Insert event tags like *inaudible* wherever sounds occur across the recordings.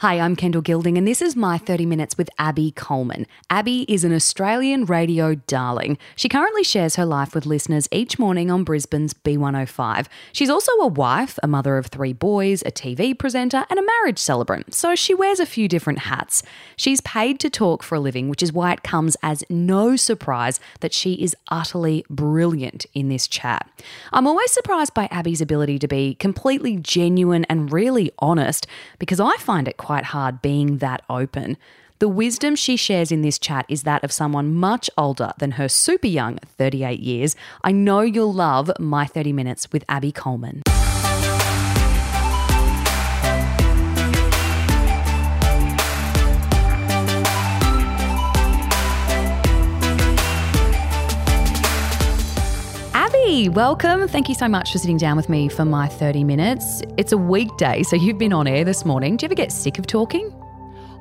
Hi, I'm Kendall Gilding, and this is my 30 Minutes with Abby Coleman. Abby is an Australian radio darling. She currently shares her life with listeners each morning on Brisbane's B105. She's also a wife, a mother of three boys, a TV presenter, and a marriage celebrant, so she wears a few different hats. She's paid to talk for a living, which is why it comes as no surprise that she is utterly brilliant in this chat. I'm always surprised by Abby's ability to be completely genuine and really honest because I find it quite hard being that open. The wisdom she shares in this chat is that of someone much older than her super young 38 years. I know you'll love my 30 minutes with Abby Coleman. Abby, welcome. Thank you so much for sitting down with me for my 30 minutes. It's a weekday, so you've been on air this morning. Do you ever get sick of talking?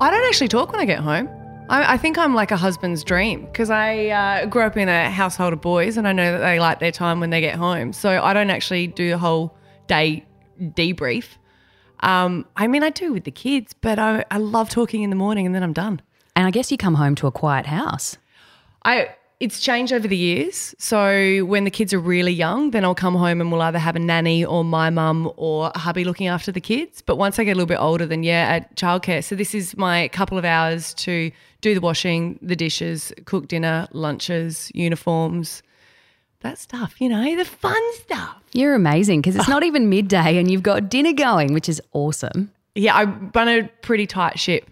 I don't actually talk when I get home. I, I think I'm like a husband's dream because I uh, grew up in a household of boys and I know that they like their time when they get home. So I don't actually do a whole day debrief. Um, I mean, I do with the kids, but I, I love talking in the morning and then I'm done. And I guess you come home to a quiet house. I it's changed over the years. So when the kids are really young, then I'll come home and we'll either have a nanny or my mum or a hubby looking after the kids. But once I get a little bit older, then yeah, at childcare. So this is my couple of hours to do the washing, the dishes, cook dinner, lunches, uniforms, that stuff, you know, the fun stuff. You're amazing because it's not *laughs* even midday and you've got dinner going, which is awesome. Yeah, I run a pretty tight ship.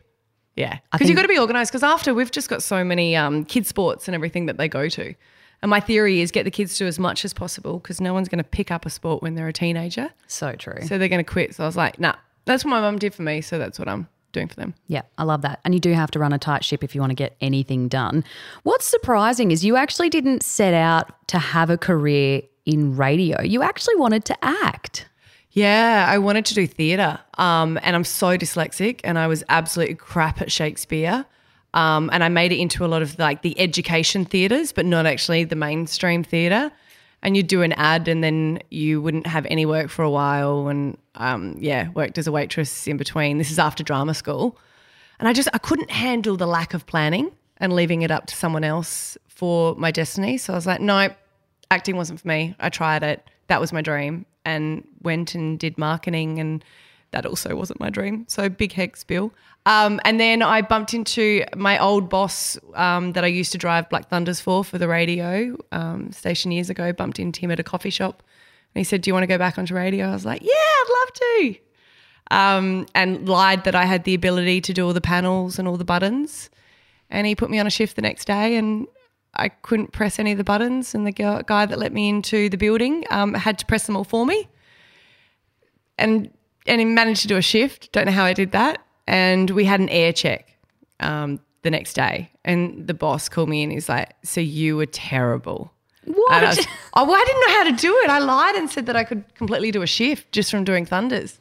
Yeah, because you've got to be organised. Because after we've just got so many um, kid sports and everything that they go to, and my theory is get the kids to as much as possible because no one's going to pick up a sport when they're a teenager. So true. So they're going to quit. So I was like, nah, that's what my mum did for me. So that's what I'm doing for them. Yeah, I love that. And you do have to run a tight ship if you want to get anything done. What's surprising is you actually didn't set out to have a career in radio. You actually wanted to act. Yeah, I wanted to do theatre, um, and I'm so dyslexic, and I was absolutely crap at Shakespeare. Um, and I made it into a lot of like the education theatres, but not actually the mainstream theatre. And you'd do an ad, and then you wouldn't have any work for a while, and um, yeah, worked as a waitress in between. This is after drama school, and I just I couldn't handle the lack of planning and leaving it up to someone else for my destiny. So I was like, no, acting wasn't for me. I tried it. That was my dream, and went and did marketing and that also wasn't my dream. So big hex bill. Um, and then I bumped into my old boss um, that I used to drive Black Thunders for for the radio um, station years ago. Bumped into him at a coffee shop, and he said, "Do you want to go back onto radio?" I was like, "Yeah, I'd love to." Um, and lied that I had the ability to do all the panels and all the buttons. And he put me on a shift the next day, and I couldn't press any of the buttons. And the guy that let me into the building um, had to press them all for me and and he managed to do a shift. Don't know how I did that. And we had an air check um, the next day, and the boss called me and he's like, "So you were terrible." What? I, was, oh, well, I didn't know how to do it. I lied and said that I could completely do a shift just from doing thunders.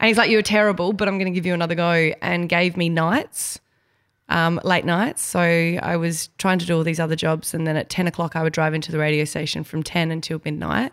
And he's like, "You were terrible, but I'm going to give you another go," and gave me nights. Um, late nights. So I was trying to do all these other jobs. And then at 10 o'clock, I would drive into the radio station from 10 until midnight.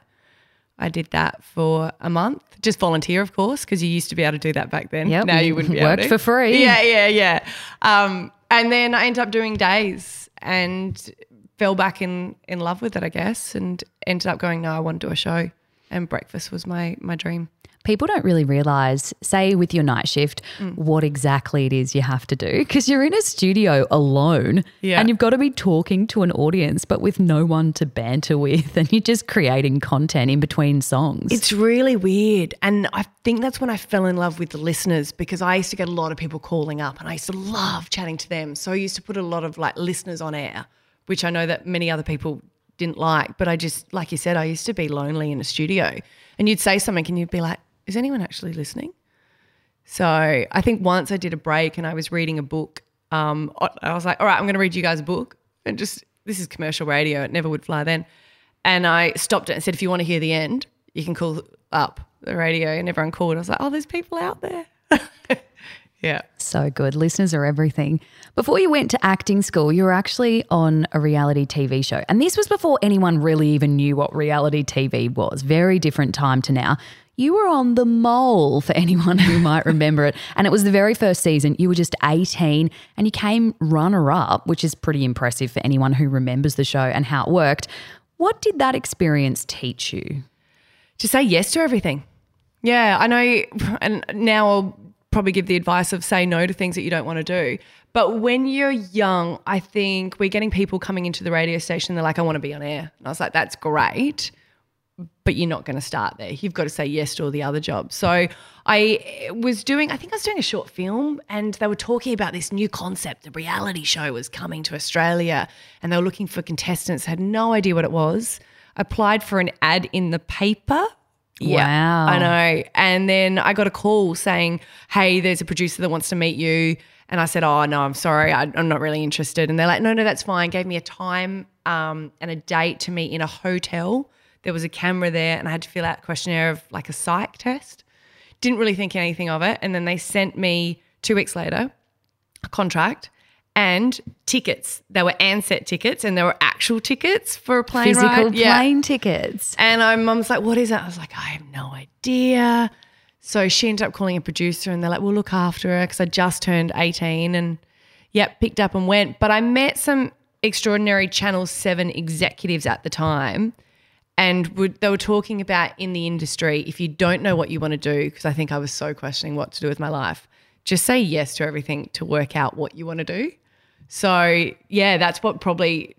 I did that for a month, just volunteer, of course, because you used to be able to do that back then. Yep. Now you wouldn't be Worked for free. Yeah, yeah, yeah. Um, and then I ended up doing days and fell back in in love with it, I guess, and ended up going, no, I want to do a show. And breakfast was my my dream people don't really realize, say with your night shift, mm. what exactly it is you have to do because you're in a studio alone yeah. and you've got to be talking to an audience, but with no one to banter with, *laughs* and you're just creating content in between songs. It's really weird. And I think that's when I fell in love with the listeners because I used to get a lot of people calling up and I used to love chatting to them. So I used to put a lot of like listeners on air, which I know that many other people didn't like. But I just, like you said, I used to be lonely in a studio and you'd say something and you'd be like, is anyone actually listening? So I think once I did a break and I was reading a book, um, I was like, all right, I'm going to read you guys a book. And just, this is commercial radio. It never would fly then. And I stopped it and said, if you want to hear the end, you can call up the radio. And everyone called. I was like, oh, there's people out there. *laughs* yeah. So good. Listeners are everything. Before you went to acting school, you were actually on a reality TV show. And this was before anyone really even knew what reality TV was. Very different time to now. You were on The Mole for anyone who might remember it. And it was the very first season. You were just 18 and you came runner up, which is pretty impressive for anyone who remembers the show and how it worked. What did that experience teach you? To say yes to everything. Yeah, I know. And now I'll probably give the advice of say no to things that you don't want to do. But when you're young, I think we're getting people coming into the radio station. They're like, I want to be on air. And I was like, that's great but you're not going to start there. You've got to say yes to all the other jobs. So I was doing, I think I was doing a short film and they were talking about this new concept. The reality show was coming to Australia and they were looking for contestants, had no idea what it was. Applied for an ad in the paper. Yeah, wow. I know. And then I got a call saying, hey, there's a producer that wants to meet you. And I said, oh, no, I'm sorry. I, am not really interested. And they're like, no, no, that's fine. Gave me a time um, and a date to meet in a hotel there was a camera there and I had to fill out a questionnaire of like a psych test. Didn't really think anything of it. And then they sent me two weeks later a contract and tickets. They were Ansett tickets and they were actual tickets for a plane Physical ride. plane yeah. tickets. And my mum's like, what is that? I was like, I have no idea. So she ended up calling a producer and they're like, we'll look after her because I just turned 18 and yep, picked up and went. But I met some extraordinary Channel 7 executives at the time and would, they were talking about in the industry if you don't know what you want to do because i think i was so questioning what to do with my life just say yes to everything to work out what you want to do so yeah that's what probably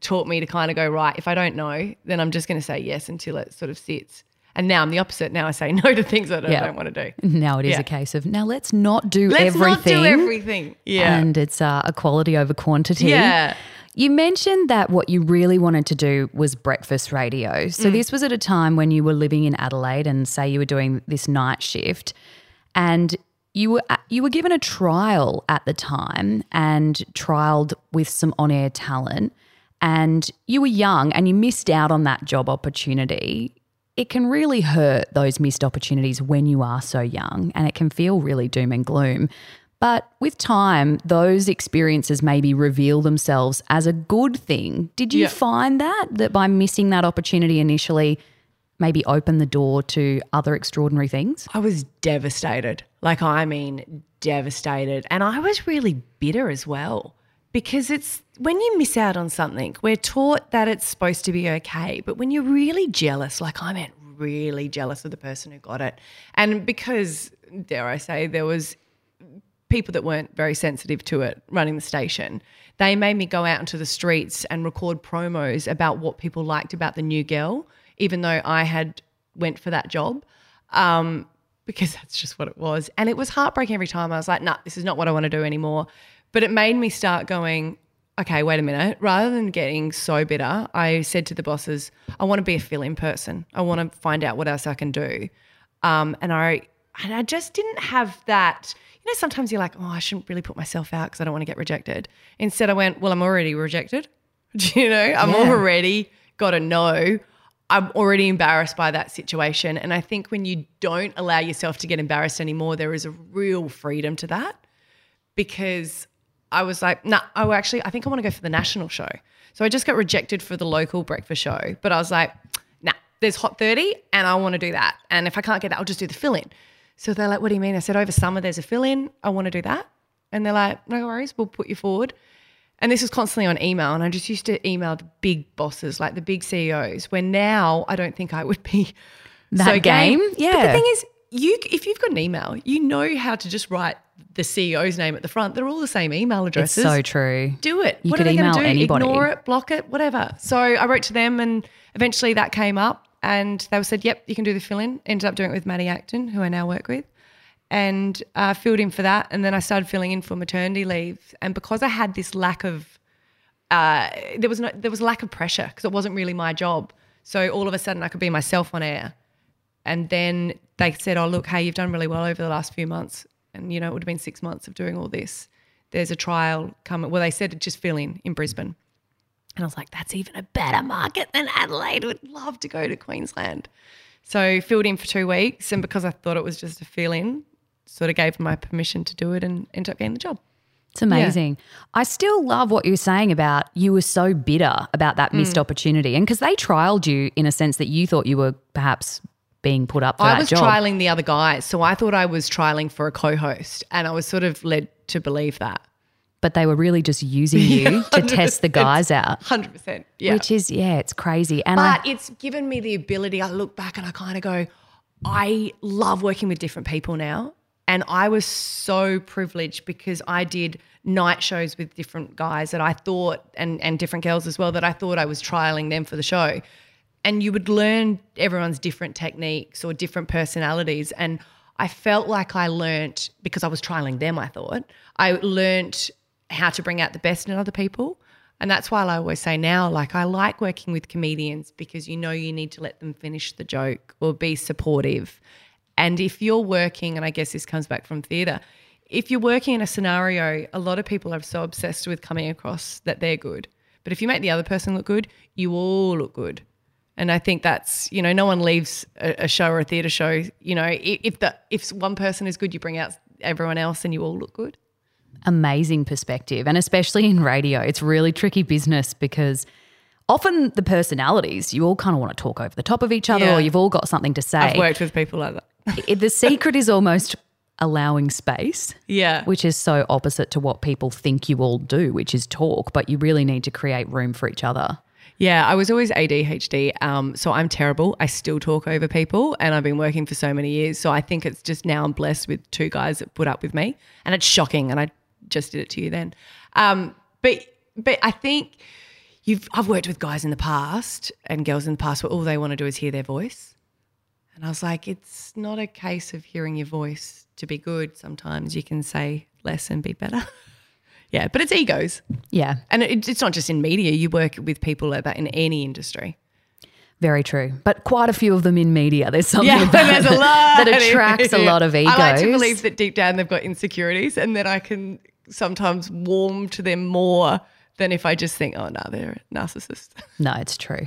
taught me to kind of go right if i don't know then i'm just going to say yes until it sort of sits and now I'm the opposite. Now I say *laughs* no to things that yeah. I don't want to do. Now it is yeah. a case of now let's not do let's everything. Not do everything. Yeah. And it's uh, a quality over quantity. Yeah. You mentioned that what you really wanted to do was breakfast radio. So, mm. this was at a time when you were living in Adelaide and say you were doing this night shift and you were you were given a trial at the time and trialed with some on-air talent and you were young and you missed out on that job opportunity it can really hurt those missed opportunities when you are so young and it can feel really doom and gloom but with time, those experiences maybe reveal themselves as a good thing. Did you yeah. find that, that by missing that opportunity initially, maybe open the door to other extraordinary things? I was devastated. Like, I mean, devastated. And I was really bitter as well because it's when you miss out on something, we're taught that it's supposed to be okay. But when you're really jealous, like I meant really jealous of the person who got it. And because, dare I say, there was people that weren't very sensitive to it running the station. They made me go out into the streets and record promos about what people liked about the new girl, even though I had went for that job. Um, because *laughs* that's just what it was. And it was heartbreaking every time. I was like, nah, this is not what I want to do anymore. But it made me start going, okay, wait a minute. Rather than getting so bitter, I said to the bosses, I want to be a fill in person. I want to find out what else I can do. Um, and I and I just didn't have that you know, sometimes you're like, oh, I shouldn't really put myself out because I don't want to get rejected. Instead, I went, well, I'm already rejected. *laughs* Do you know? I'm yeah. already got to know. I'm already embarrassed by that situation. And I think when you don't allow yourself to get embarrassed anymore, there is a real freedom to that. Because I was like, nah, oh, actually, I think I want to go for the national show. So I just got rejected for the local breakfast show. But I was like, nah, there's Hot 30 and I want to do that. And if I can't get that, I'll just do the fill in. So they're like, what do you mean? I said, over summer there's a fill in. I want to do that. And they're like, no worries, we'll put you forward. And this was constantly on email. And I just used to email the big bosses, like the big CEOs, where now I don't think I would be *laughs* that so game. game. Yeah. But the thing is, you if you've got an email, you know how to just write the CEO's name at the front. They're all the same email addresses. It's so true. Do it. You what could are they email do? anybody. Ignore it, block it, whatever. So I wrote to them and eventually that came up and they said, yep, you can do the fill in. Ended up doing it with Matty Acton, who I now work with and uh, filled in for that. And then I started filling in for maternity leave. And because I had this lack of, uh, there was no, there was lack of pressure because it wasn't really my job. So all of a sudden I could be myself on air. And then they said, "Oh, look, hey, you've done really well over the last few months, and you know it would have been six months of doing all this. There's a trial coming." Well, they said just fill in in Brisbane, and I was like, "That's even a better market than Adelaide. Would love to go to Queensland." So filled in for two weeks, and because I thought it was just a fill in, sort of gave my permission to do it and ended up getting the job. It's amazing. I still love what you're saying about you were so bitter about that missed Mm. opportunity. And because they trialed you in a sense that you thought you were perhaps being put up for I that was job. trialing the other guys, so I thought I was trialing for a co-host, and I was sort of led to believe that. But they were really just using *laughs* you to test the guys out. Hundred percent, yeah. Which is, yeah, it's crazy. And I, but it's given me the ability. I look back and I kind of go, I love working with different people now. And I was so privileged because I did night shows with different guys that I thought, and, and different girls as well, that I thought I was trialing them for the show. And you would learn everyone's different techniques or different personalities. And I felt like I learnt, because I was trialing them, I thought, I learnt how to bring out the best in other people. And that's why I always say now, like, I like working with comedians because you know you need to let them finish the joke or be supportive. And if you're working, and I guess this comes back from theatre, if you're working in a scenario, a lot of people are so obsessed with coming across that they're good. But if you make the other person look good, you all look good. And I think that's, you know, no one leaves a, a show or a theatre show, you know, if the if one person is good, you bring out everyone else and you all look good. Amazing perspective. And especially in radio, it's really tricky business because often the personalities, you all kind of want to talk over the top of each other Yeah. or you've all got something to say. I've worked with people like that. The secret is almost allowing space. Yeah. Which is so opposite to what people think you all do, which is talk, but you really need to create room for each other. Yeah, I was always ADHD, um, so I'm terrible. I still talk over people, and I've been working for so many years. So I think it's just now I'm blessed with two guys that put up with me, and it's shocking. And I just did it to you then, um, but but I think you've I've worked with guys in the past and girls in the past where all they want to do is hear their voice, and I was like, it's not a case of hearing your voice to be good. Sometimes you can say less and be better. *laughs* yeah, but it's egos. Yeah, And it, it's not just in media, you work with people like that in any industry. very true. But quite a few of them in media. There's something Yeah, about *laughs* there's a *laughs* lot. that attracts a lot of egos. I like to believe that deep down they've got insecurities and that I can sometimes warm to them more than if I just think, oh, no, they're a narcissist. *laughs* No, it's true.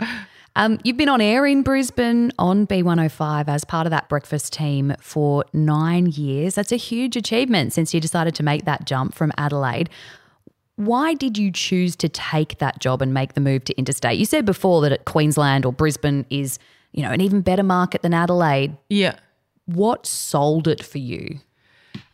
Um, you've been on air in Brisbane on B105 as part of that breakfast team for nine years. That's a huge achievement since you decided to make that jump from Adelaide. Why did you choose to take that job and make the move to interstate? You said before that at Queensland or Brisbane is, you know, an even better market than Adelaide. Yeah. What sold it for you?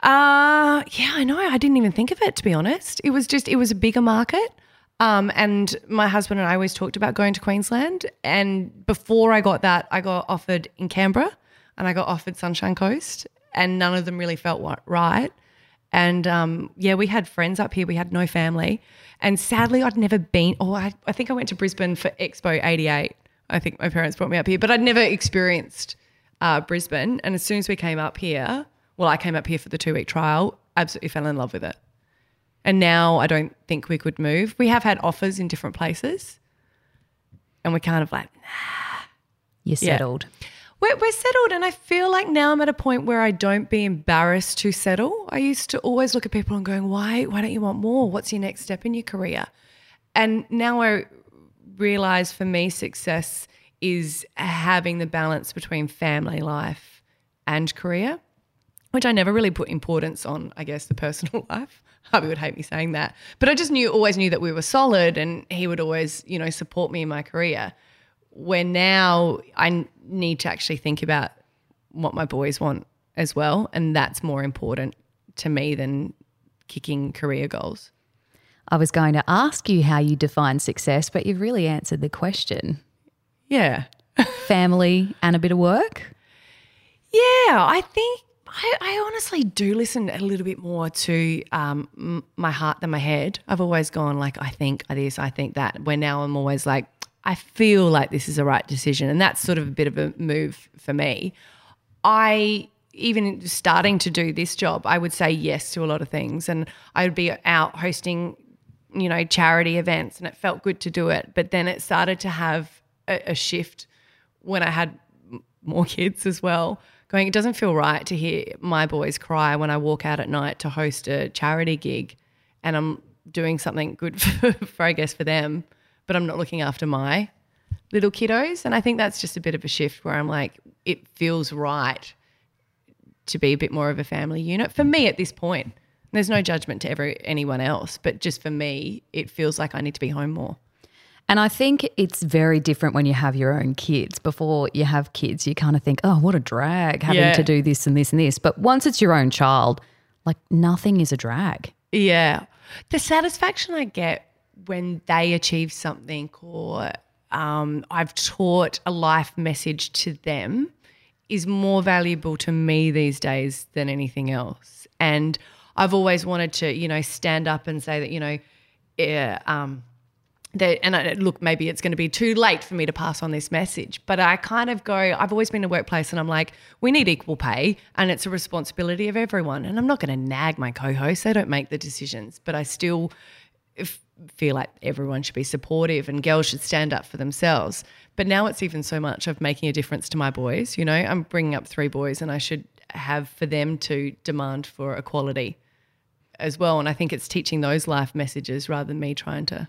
Uh, yeah, I know. I didn't even think of it, to be honest. It was just, it was a bigger market. Um, and my husband and I always talked about going to Queensland. And before I got that, I got offered in Canberra and I got offered Sunshine Coast, and none of them really felt right. And um, yeah, we had friends up here. We had no family. And sadly, I'd never been, oh, I, I think I went to Brisbane for Expo 88. I think my parents brought me up here, but I'd never experienced uh, Brisbane. And as soon as we came up here, well, I came up here for the two week trial, absolutely fell in love with it. And now I don't think we could move. We have had offers in different places, and we're kind of like, You're settled. we're, we're settled. And I feel like now I'm at a point where I don't be embarrassed to settle. I used to always look at people and going, why, why don't you want more? What's your next step in your career? And now I realize for me, success is having the balance between family life and career, which I never really put importance on, I guess, the personal *laughs* life. Harvey would hate me saying that. But I just knew, always knew that we were solid and he would always, you know, support me in my career. Where now I need to actually think about what my boys want as well. And that's more important to me than kicking career goals. I was going to ask you how you define success, but you've really answered the question. Yeah. *laughs* Family and a bit of work? Yeah, I think I, I honestly do listen a little bit more to um, my heart than my head. I've always gone like, I think this, I think that. Where now I'm always like, I feel like this is the right decision, and that's sort of a bit of a move for me. I even starting to do this job, I would say yes to a lot of things, and I would be out hosting, you know, charity events, and it felt good to do it. But then it started to have a, a shift when I had more kids as well. Going, it doesn't feel right to hear my boys cry when I walk out at night to host a charity gig, and I'm doing something good *laughs* for, for I guess for them, but I'm not looking after my little kiddos. And I think that's just a bit of a shift where I'm like, it feels right to be a bit more of a family unit for me at this point. There's no judgment to every anyone else, but just for me, it feels like I need to be home more. And I think it's very different when you have your own kids. Before you have kids, you kind of think, oh, what a drag having Yeah. to do this and this and this. But once it's your own child, like nothing is a drag. Yeah. The satisfaction I get when they achieve something or um, I've taught a life message to them is more valuable to me these days than anything else. And I've always wanted to, you know, stand up and say that, you know, yeah, um, and I, look, maybe it's going to be too late for me to pass on this message, but I kind of go, I've always been in a workplace and I'm like, we need equal pay and it's a responsibility of everyone. And I'm not going to nag my co hosts, they don't make the decisions, but I still f- feel like everyone should be supportive and girls should stand up for themselves. But now it's even so much of making a difference to my boys. You know, I'm bringing up three boys and I should have for them to demand for equality as well. And I think it's teaching those life messages rather than me trying to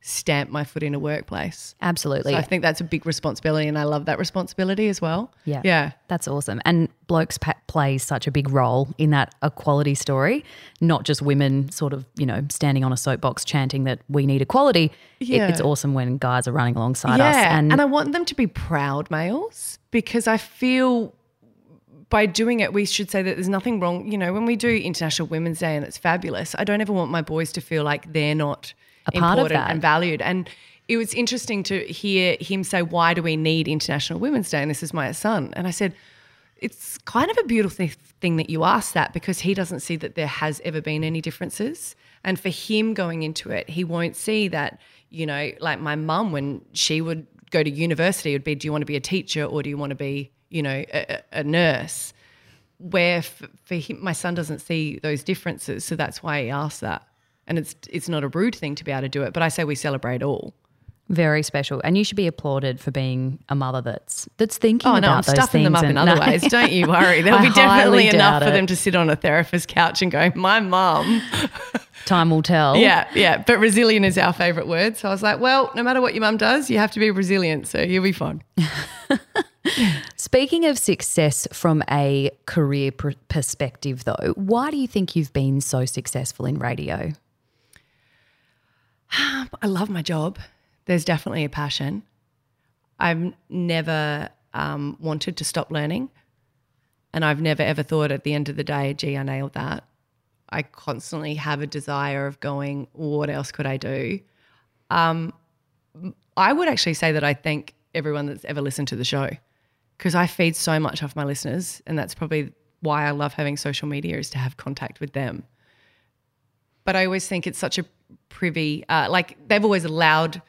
stamp my foot in a workplace. Absolutely. So I think that's a big responsibility, and I love that responsibility as well. Yeah. yeah, That's awesome. And blokes pa- play such a big role in that equality story, not just women sort of, you know, standing on a soapbox chanting that we need equality. It- Yeah. it's awesome when guys are running alongside us. yeah. And, And, I want them to be proud males because I feel by doing it, we should say that there's nothing wrong. You know, when we do International Women's Day and it's fabulous, I don't ever want my boys to feel like they're not A part of important that. and valued. And it was interesting to hear him say, "Why do we need International Women's Day?" And this is my son, and I said. It's kind of a beautiful thi- thing that you ask that because he doesn't see that there has ever been any differences. And for him going into it, he won't see that, you know, like my mum, when she would go to university, it would be, do you want to be a teacher or do you want to be, you know, a, a nurse? Where for him, my son doesn't see those differences. So that's why he asked that. And it's, it's not a rude thing to be able to do it. But I say we celebrate all. very special. And you should be applauded for being a mother that's that's thinking Oh about no, I'm those stuffing them up in *laughs* other No. ways. Don't you worry. *laughs* There'll be definitely enough for it. them to sit on a therapist's couch and go, "My mum." Time will tell. Yeah, yeah. But resilient is our favourite word. So I was like, well, no matter what your mum does, you have to be resilient. So you'll be fine. *laughs* Speaking of success from a career pr- perspective, though, why do you think you've been so successful in radio? *sighs* I love my job. There's definitely a passion. I've never um, wanted to stop learning. And I've never ever thought at the end of the day, gee, I nailed that. I constantly have a desire of going, what else could I do? Um, I would actually say that I thank everyone that's ever listened to the show because I feed so much off my listeners. And that's probably why I love having social media is to have contact with them but I always think it's such a privy, uh, like they've always allowed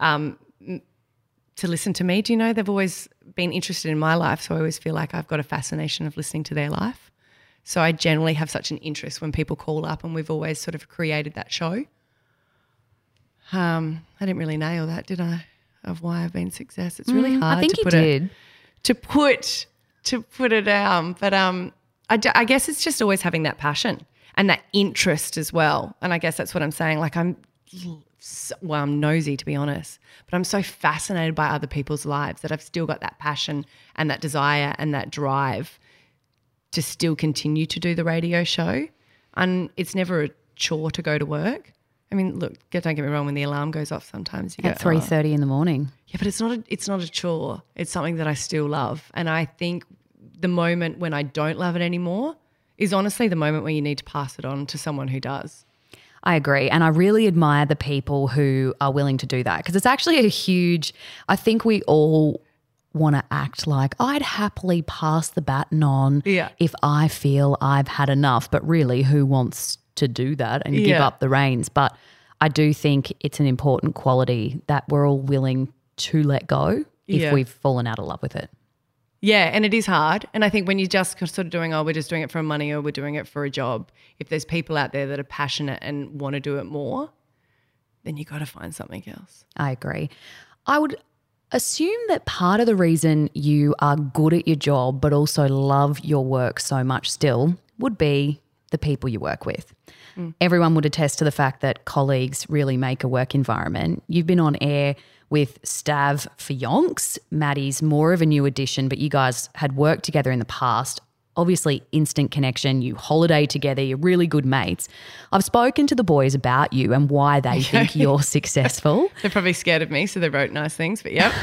um, to listen to me. Do you know? They've always been interested in my life. So I always feel like I've got a fascination of listening to their life. So I generally have such an interest when people call up, and we've always sort of created that show. Um, I didn't really nail that, did I? Of why I've been success. It's really hard Mm, I think to you put did. it to put to put it down. But um, I, d- I guess it's just always having that passion and that interest as well. And I guess that's what I'm saying. Like I'm, so- well, I'm nosy to be honest, but I'm so fascinated by other people's lives that I've still got that passion and that desire and that drive to still continue to do the radio show. And it's never a chore to go to work. I mean, look, don't get me wrong. When the alarm goes off, sometimes you At three "Oh." thirty in the morning. Yeah, but it's not a, it's not a chore. It's something that I still love. And I think the moment when I don't love it anymore is honestly the moment where you need to pass it on to someone who does. I agree. And I really admire the people who are willing to do that because it's actually a huge, I think we all want to act like I'd happily pass the baton on Yeah. if I feel I've had enough. But really, who wants to do that and give up the reins? But I do think it's an important quality that we're all willing to let go if Yeah. we've fallen out of love with it. Yeah, and it is hard. And I think when you're just sort of doing, oh, we're just doing it for money or we're doing it for a job, if there's people out there that are passionate and want to do it more, then you got to find something else. I agree. I would assume that part of the reason you are good at your job, but also love your work so much still, would be the people you work with. Mm. Everyone would attest to the fact that colleagues really make a work environment. You've been on air with Stav for Yonks. Matty's more of a new addition, but you guys had worked together in the past. Obviously, instant connection, you holiday together, you're really good mates. I've spoken to the boys about you and why they think you're *laughs* successful. They're probably scared of me, so they wrote nice things, but yep. *laughs*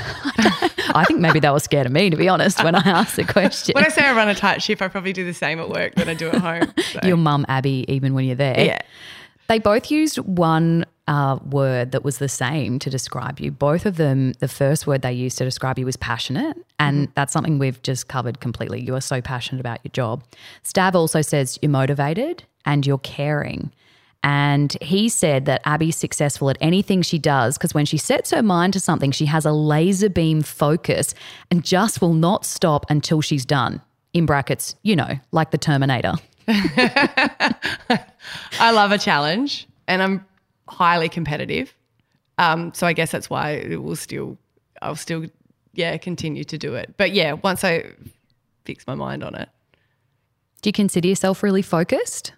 I think maybe they were scared of me, to be honest, when I asked the question. when I say I run a tight ship, I probably do the same at work than I do at home. *laughs* So. Your mum, Abby, even when you're there. Yeah. They both used one uh, word that was the same to describe you. Both of them, the first word they used to describe you was passionate. And that's something we've just covered completely. You are so passionate about your job. Stav also says you're motivated and you're caring. And he said that Abby's successful at anything she does because when she sets her mind to something, she has a laser beam focus and just will not stop until she's done. In brackets, you know, like the Terminator. *laughs* I love a challenge and I'm highly competitive. Um, so I guess that's why it will still, I'll still, yeah, continue to do it. But yeah, once I fix my mind on it. Do you consider yourself really focused?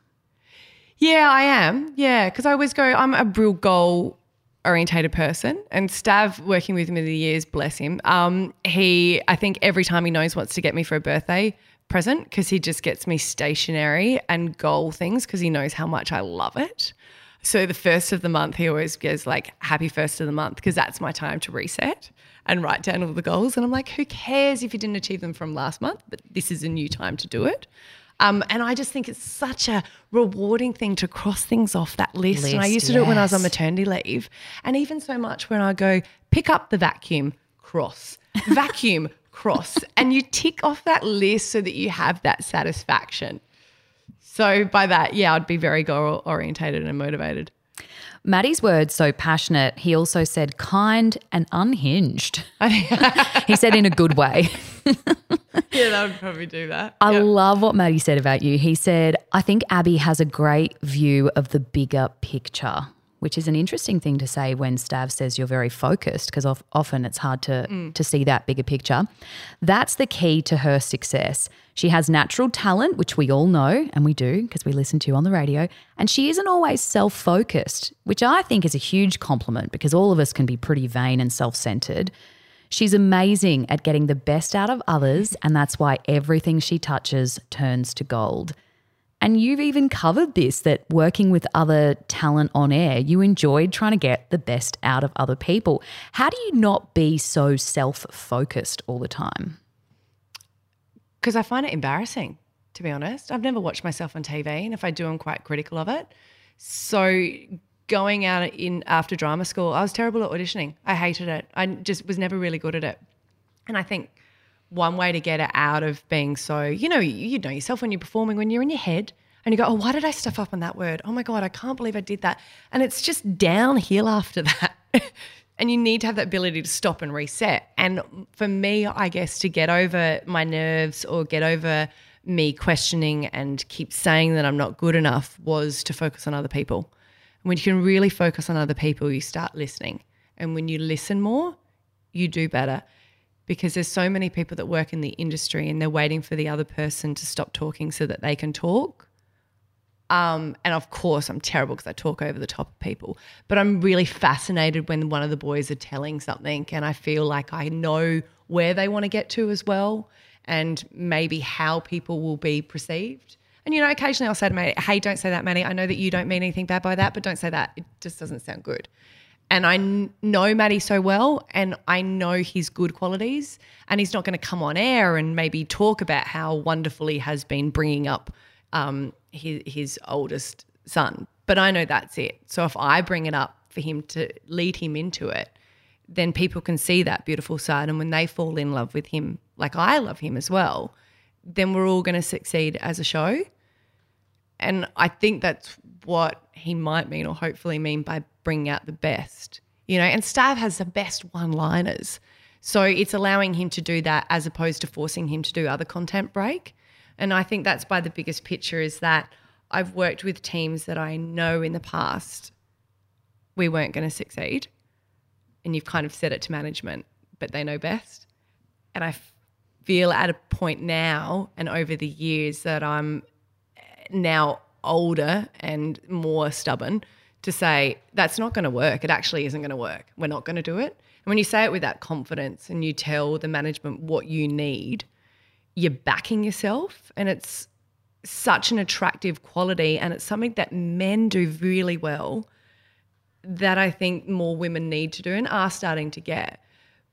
Yeah, I am. Yeah, because I always go, I'm a real goal orientated person. And Stav, working with him in the years, bless him, um, he, I think every time he knows wants to get me for a birthday present, because he just gets me stationery and goal things because he knows how much I love it. So the first of the month, he always goes like, happy first of the month, because that's my time to reset and write down all the goals. And I'm like, who cares if you didn't achieve them from last month? But this is a new time to do it. Um, and I just think it's such a rewarding thing to cross things off that list. and I used to do it when I was on maternity leave. And even so much when I go, pick up the vacuum, cross, vacuum, *laughs* cross. And you tick off that list so that you have that satisfaction. So by that, yeah, I'd be very goal orientated and motivated. Matty's words so passionate. He also said kind and unhinged. *laughs* he said in a good way. *laughs* Yeah, that would probably do that. I love what Matty said about you. He said, I think Abby has a great view of the bigger picture, which is an interesting thing to say when Stav says you're very focused, because often it's hard to, mm. to see that bigger picture. That's the key to her success. She has natural talent, which we all know, and we do because we listen to you on the radio. And she isn't always self focused, which I think is a huge compliment because all of us can be pretty vain and self centered. She's amazing at getting the best out of others, and that's why everything she touches turns to gold. And you've even covered this that working with other talent on air, you enjoyed trying to get the best out of other people. How do you not be so self focused all the time? because I find it embarrassing, to be honest. I've never watched myself on TV, and if I do, I'm quite critical of it. So going out in after drama school, I was terrible at auditioning. I hated it. I just was never really good at it. And I think one way to get it out of being so, you know, you, you know yourself when you're performing, when you're in your head and you go, oh, why did I stuff up on that word? Oh my God, I can't believe I did that. And it's just downhill after *laughs* that. and you need to have that ability to stop and reset. And for me, I guess to get over my nerves or get over me questioning and keep saying that I'm not good enough was to focus on other people. And when you can really focus on other people, you start listening. And when you listen more, you do better because there's so many people that work in the industry and they're waiting for the other person to stop talking so that they can talk. Um, and of course, I'm terrible because I talk over the top of people. But I'm really fascinated when one of the boys are telling something, and I feel like I know where they want to get to as well, and maybe how people will be perceived. And you know, occasionally I'll say to Matty, "Hey, don't say that, Matty. I know that you don't mean anything bad by that, but don't say that. It just doesn't sound good." And I know Matty so well, and I know his good qualities, and he's not going to come on air and maybe talk about how wonderful he has been bringing up um, his, his oldest son. But I know that's it. So if I bring it up for him to lead him into it, then people can see that beautiful side. And when they fall in love with him, like I love him as well, then we're all going to succeed as a show. And I think that's what he might mean or hopefully mean by bringing out the best, you know. And Stav has the best one liners. So it's allowing him to do that as opposed to forcing him to do other content break. And I think that's by the biggest picture is that I've worked with teams that I know in the past we weren't going to succeed. And you've kind of said it to management, but they know best. And I feel at a point now and over the years that I'm now older and more stubborn to say that's not going to work. It actually isn't going to work. We're not going to do it. And when you say it with that confidence and you tell the management what you need, you're backing yourself and it's such an attractive quality and it's something that men do really well that I think more women need to do and are starting to get.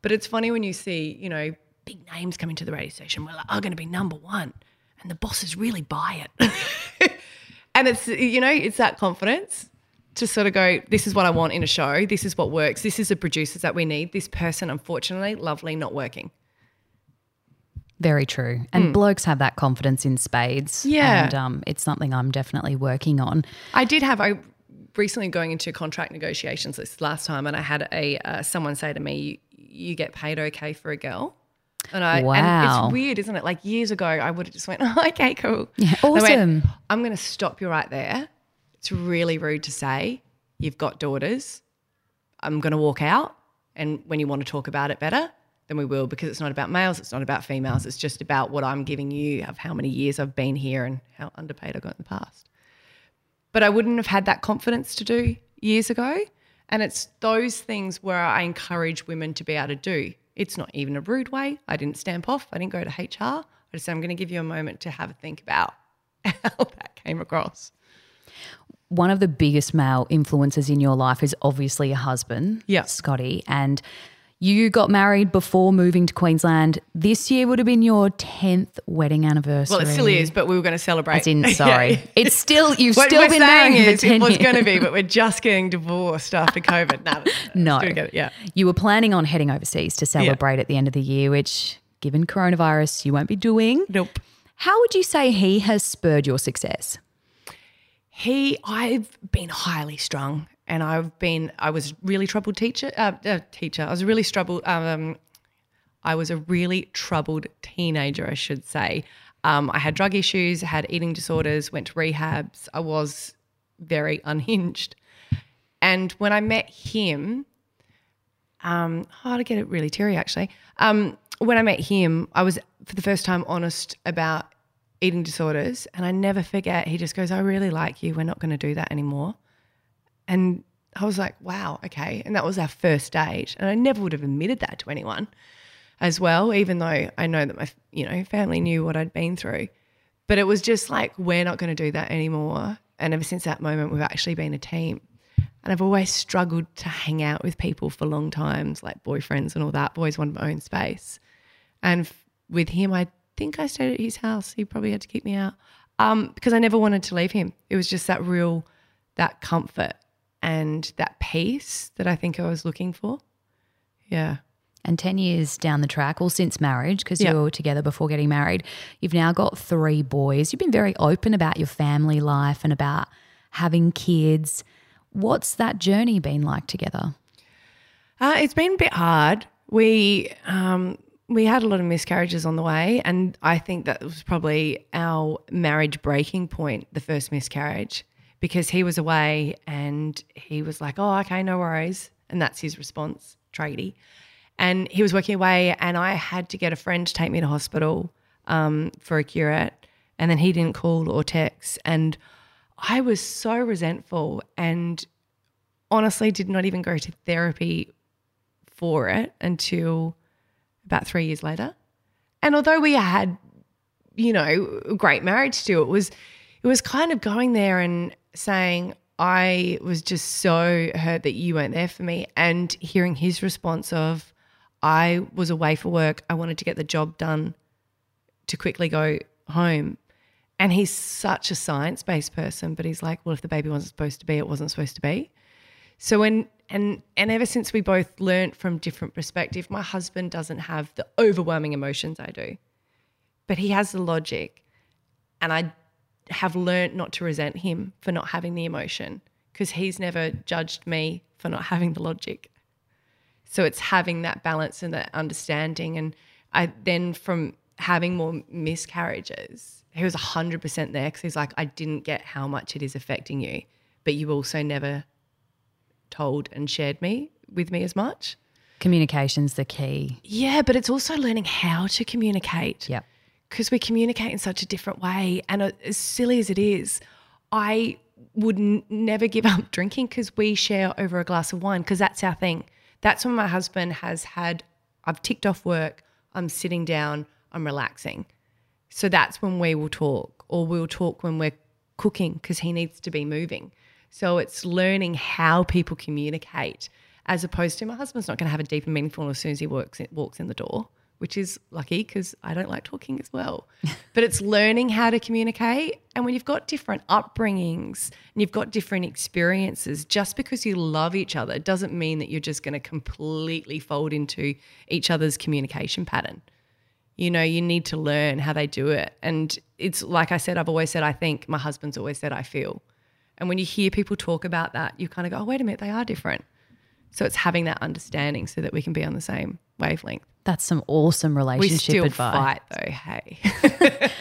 But it's funny when you see, you know, big names coming to the radio station, we're like, oh, I'm going to be number one. And the bosses really buy it. *laughs* and it's, you know, it's that confidence to sort of go, this is what I want in a show. This is what works. This is the producers that we need. This person, unfortunately, lovely, not working. Very true. And blokes have that confidence in spades. Yeah. And um, it's something I'm definitely working on. I did have I recently going into contract negotiations this last time, and I had a uh, someone say to me, "You, you get paid okay for a girl." And I, and Wow. it's weird, isn't it? Like years ago, I would have just went, oh, *laughs* okay, cool. Yeah, I went, awesome. I'm going to stop you right there. It's really rude to say you've got daughters. I'm going to walk out, and when you want to talk about it better, then we will, because it's not about males, it's not about females. It's just about what I'm giving you of how many years I've been here and how underpaid I got in the past but I wouldn't have had that confidence to do years ago. And it's those things where I encourage women to be able to do. It's not even a rude way. I didn't stamp off. I didn't go to HR. I just said, I'm going to give you a moment to have a think about *laughs* how that came across. One of the biggest male influences in your life is obviously your husband, Yeah. Scotty. And you got married before moving to Queensland. This year would have been your 10th wedding anniversary. Well, it still is, but we were going to celebrate. As in, *laughs* sorry. It's still, you've What still been married is for 10 it was years. going to be, but we're just getting divorced after *laughs* COVID. No, No. still get it, yeah. You were planning on heading overseas to celebrate at the end of the year, which, given coronavirus, you won't be doing. Nope. How would you say he has spurred your success? He, I've been highly strung, and I've been. I was really troubled teacher. Uh, uh, teacher. I was really troubled. Um, I was a really troubled teenager, I should say. Um, I had drug issues, had eating disorders, went to rehabs. I was very *laughs* unhinged, and when I met him, um, oh, to get it really teary actually. Um, when I met him, I was for the first time honest about eating disorders, and I never forget. He just goes, "I really like you. We're not going to do that anymore." And I was like, "Wow, okay." And that was our first date, and I never would have admitted that to anyone, as well. Even though I know that my you know family knew what I'd been through, but it was just like, "We're not going to do that anymore." And ever since that moment, we've actually been a team. And I've always struggled to hang out with people for long times, like boyfriends and all that. I've always wanted my own space. And f- with him, I think I stayed at his house. He probably had to keep me out um, because I never wanted to leave him. It was just that real, that comfort and that peace that I think I was looking for. Yeah. And 10 years down the track, or since marriage, because Yeah. you were together before getting married, you've now got three boys. You've been very open about your family life and about having kids. What's that journey been like together? Uh, it's been a bit hard. We um, we had a lot of miscarriages on the way, and I think that was probably our marriage breaking point, the first miscarriage, because he was away and he was like, "Oh, okay, no worries," and that's his response, tradie. And he was working away, and I had to get a friend to take me to hospital um, for a curette, and then he didn't call or text, and I was so resentful and honestly did not even go to therapy for it until about three years later. And although we had, you know, a great marriage still, it was it was kind of going there and saying, I was just so hurt that you weren't there for me. And hearing his response of, I was away for work. I wanted to get the job done to quickly go home. And he's such a science based person, but he's like, well, if the baby wasn't supposed to be, it wasn't supposed to be. So when and and ever since we both learnt from different perspective, my husband doesn't have the overwhelming emotions I do, but he has the logic, and I have learnt not to resent him for not having the emotion because he's never judged me for not having the logic. So it's having that balance and that understanding, and I then from having more miscarriages, he was hundred percent there because he's like, I didn't get how much it is affecting you, but you also never told and shared me with me as much. Communication's the key. Yeah, but it's also learning how to communicate. Yep. Because we communicate in such a different way. And as silly as it is, I would n- never give up *laughs* drinking because we share over a glass of wine because that's our thing. That's when my husband has had, I've ticked off work, I'm sitting down, I'm relaxing. So that's when we will talk, or we'll talk when we're cooking because he needs to be moving. So it's learning how people communicate as opposed to my husband's not going to have a deep and meaningful as soon as he works walks in the door, which is lucky because I don't like talking as well. *laughs* but it's learning how to communicate. And when you've got different upbringings and you've got different experiences, just because you love each other doesn't mean that you're just going to completely fold into each other's communication pattern. You know, you need to learn how they do it. And it's like I said, I've always said, I think my husband's always said, I feel. And when you hear people talk about that, you kind of go, oh, wait a minute, they are different. So it's having that understanding so that we can be on the same wavelength. That's some awesome relationship we still advice. fight though, hey.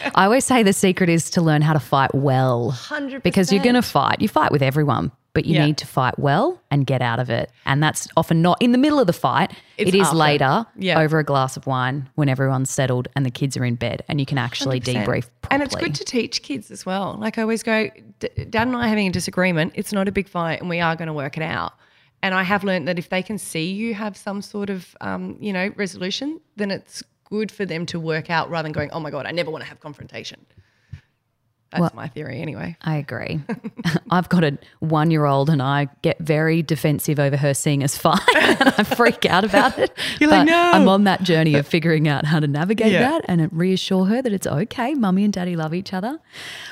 *laughs* I always say the secret is to learn how to fight well. 100%. Because you're going to fight. You fight with everyone, but you Yeah. need to fight well and get out of it. And that's often not in the middle of the fight. It's it is later Yeah. over a glass of wine when everyone's settled and the kids are in bed and you can actually 100%. debrief properly. And it's good to teach kids as well. Like I always go, D- Dad and I are having a disagreement. It's not a big fight, and we are going to work it out. And I have learned that if they can see you have some sort of, um, you know, resolution, then it's good for them to work out rather than going, oh my god, I never want to have confrontation. That's Well- my theory anyway. I agree. *laughs* I've got a one year old and I get very defensive over her seeing us *laughs* fight and I freak out about it. *laughs* You're like, "No." I'm on that journey of figuring out how to navigate Yeah. that and reassure her that it's okay. Mummy and daddy love each other.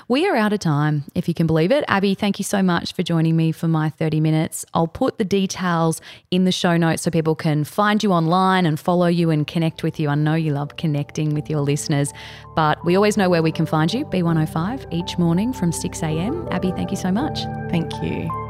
We are out of time, if you can believe it. Abby, thank you so much for joining me for my 30 minutes. I'll put the details in the show notes so people can find you online and follow you and connect with you. I know you love connecting with your listeners, but we always know where we can find you B105 each morning from 6 a.m. Abby, thank you so much. Thank you.